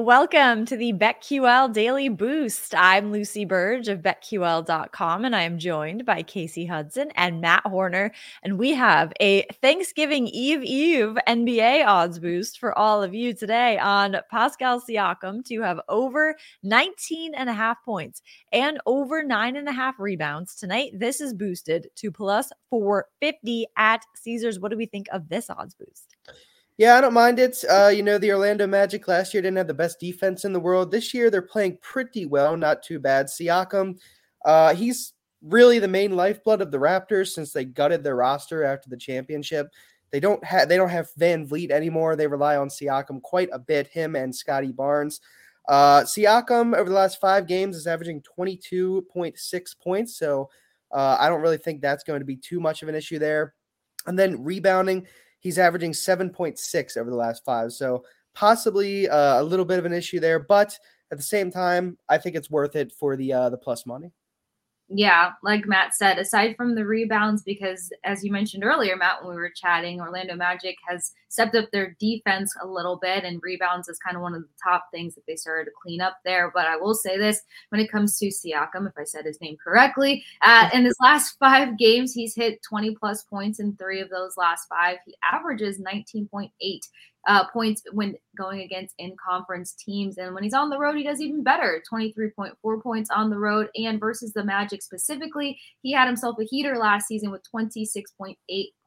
Welcome to the BetQL Daily Boost. I'm Lucy Burge of BetQL.com, and I am joined by Kasey Hudson and Matt Horner. And we have a Thanksgiving Eve Eve NBA odds boost for all of you today on Pascal Siakam to have over 19 and a half points and over nine and a half rebounds tonight. This is boosted to plus 450 at Caesars. What do we think of this odds boost? Yeah, I don't mind it. Uh, you know, the Orlando Magic last year didn't have the best defense in the world. This year, they're playing pretty well, not too bad. Siakam, uh, he's really the main lifeblood of the Raptors since they gutted their roster after the championship. They don't have they don't have VanVleet anymore. They rely on Siakam quite a bit. Him and Scottie Barnes. Uh, Siakam over the last five games is averaging twenty two point six points. So uh, I don't really think that's going to be too much of an issue there. And then rebounding. He's averaging 7.6 over the last five. So possibly uh, a little bit of an issue there, but at the same time, I think it's worth it for the uh, the plus money. Yeah, like Matt said, aside from the rebounds, because as you mentioned earlier, Matt, when we were chatting, Orlando Magic has stepped up their defense a little bit, and rebounds is kind of one of the top things that they started to clean up there. But I will say this when it comes to Siakam, if I said his name correctly, uh, in his last five games, he's hit 20 plus points in three of those last five. He averages 19.8 uh, points when going against in conference teams. And when he's on the road, he does even better 23.4 points on the road. And versus the Magic specifically, he had himself a heater last season with 26.8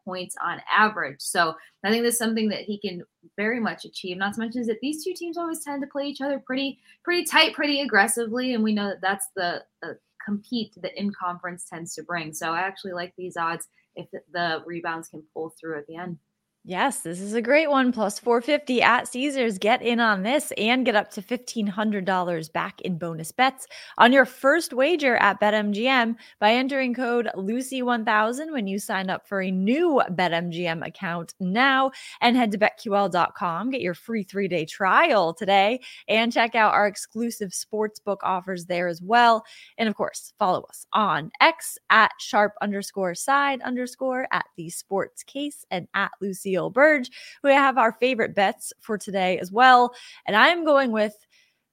points on average. So I think that's something that he can very much achieve. Not to mention that these two teams always tend to play each other pretty, pretty tight, pretty aggressively. And we know that that's the, the compete that in conference tends to bring. So I actually like these odds if the rebounds can pull through at the end. Yes, this is a great one. Plus 450 at Caesars. Get in on this and get up to $1,500 back in bonus bets on your first wager at BetMGM by entering code Lucy1000 when you sign up for a new BetMGM account now and head to BetQL.com. Get your free three day trial today and check out our exclusive sportsbook offers there as well. And of course, follow us on X at sharp underscore side underscore at the sports case and at Lucy Seal Burge, who have our favorite bets for today as well. And I'm going with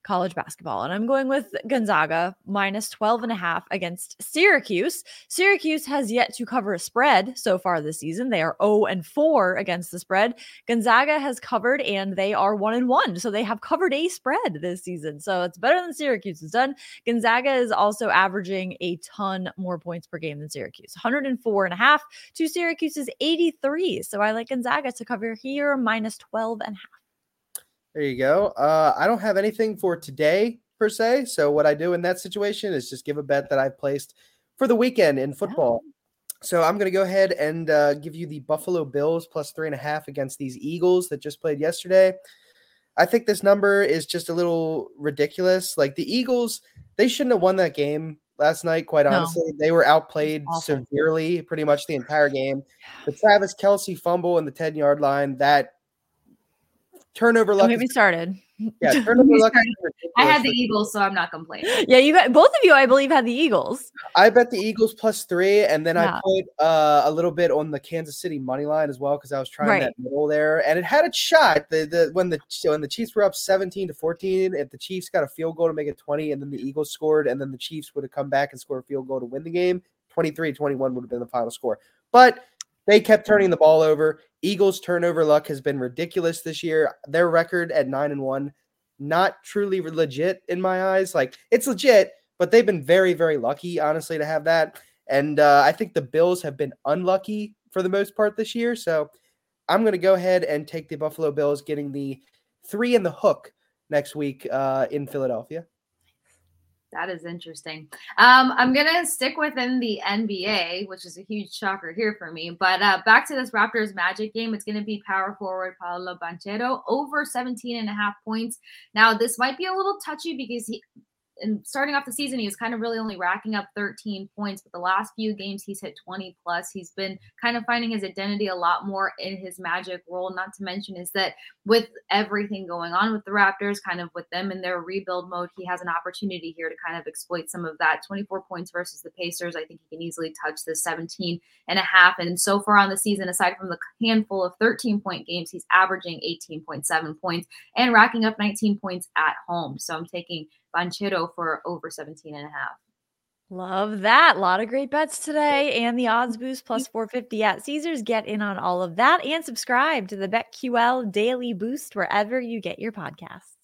college basketball. And I'm going with Gonzaga minus 12 and a half against Syracuse. Syracuse has yet to cover a spread so far this season. They are 0 and 4 against the spread. Gonzaga has covered and they are 1 and 1. So they have covered a spread this season. So it's better than Syracuse has done. Gonzaga is also averaging a ton more points per game than Syracuse. 104 and a half to Syracuse's 83. So I like Gonzaga to cover here minus 12 and a half. There you go. Uh, I don't have anything for today per se. So what I do in that situation is just give a bet that I've placed for the weekend in football. Oh. So I'm going to go ahead and uh, give you the Buffalo Bills plus three and a half against these Eagles that just played yesterday. I think this number is just a little ridiculous. Like the Eagles, they shouldn't have won that game last night. Quite honestly, no. they were outplayed severely pretty much the entire game. The Travis Kelce fumble and the ten yard line that turnover luck. Don't get me started. Yeah, turnover luck. I had the Eagles, so I'm not complaining. Yeah, you got both of you. I believe had the Eagles. I bet the Eagles plus three, and then yeah. I put uh, a little bit on the Kansas City money line as well because I was trying right. that middle there, and it had a shot. The, the when the when the Chiefs were up 17 to 14, if the Chiefs got a field goal to make it 20, and then the Eagles scored, and then the Chiefs would have come back and scored a field goal to win the game, 23-21 would have been the final score. But they kept turning the ball over. Eagles' turnover luck has been ridiculous this year. Their record at nine and one, not truly legit in my eyes. Like it's legit, but they've been very, very lucky, honestly, to have that. And uh, I think the Bills have been unlucky for the most part this year. So I'm going to go ahead and take the Buffalo Bills, getting the three in the hook next week uh, in Philadelphia. That is interesting. Um, I'm gonna stick within the NBA, which is a huge shocker here for me. But uh, back to this Raptors Magic game, it's gonna be power forward Paolo Banchero over 17 and a half points. Now, this might be a little touchy because he and starting off the season, he was kind of really only racking up 13 points, but the last few games he's hit 20 plus. He's been kind of finding his identity a lot more in his magic role. Not to mention is that with everything going on with the Raptors, kind of with them in their rebuild mode, he has an opportunity here to kind of exploit some of that. 24 points versus the Pacers. I think he can easily touch the 17 and a half. And so far on the season, aside from the handful of 13 point games, he's averaging 18.7 points and racking up 19 points at home. So I'm taking Banchero for over 17 and a half. Love that. A lot of great bets today and the odds boost plus 450 at Caesars. Get in on all of that and subscribe to the BetQL daily boost wherever you get your podcasts.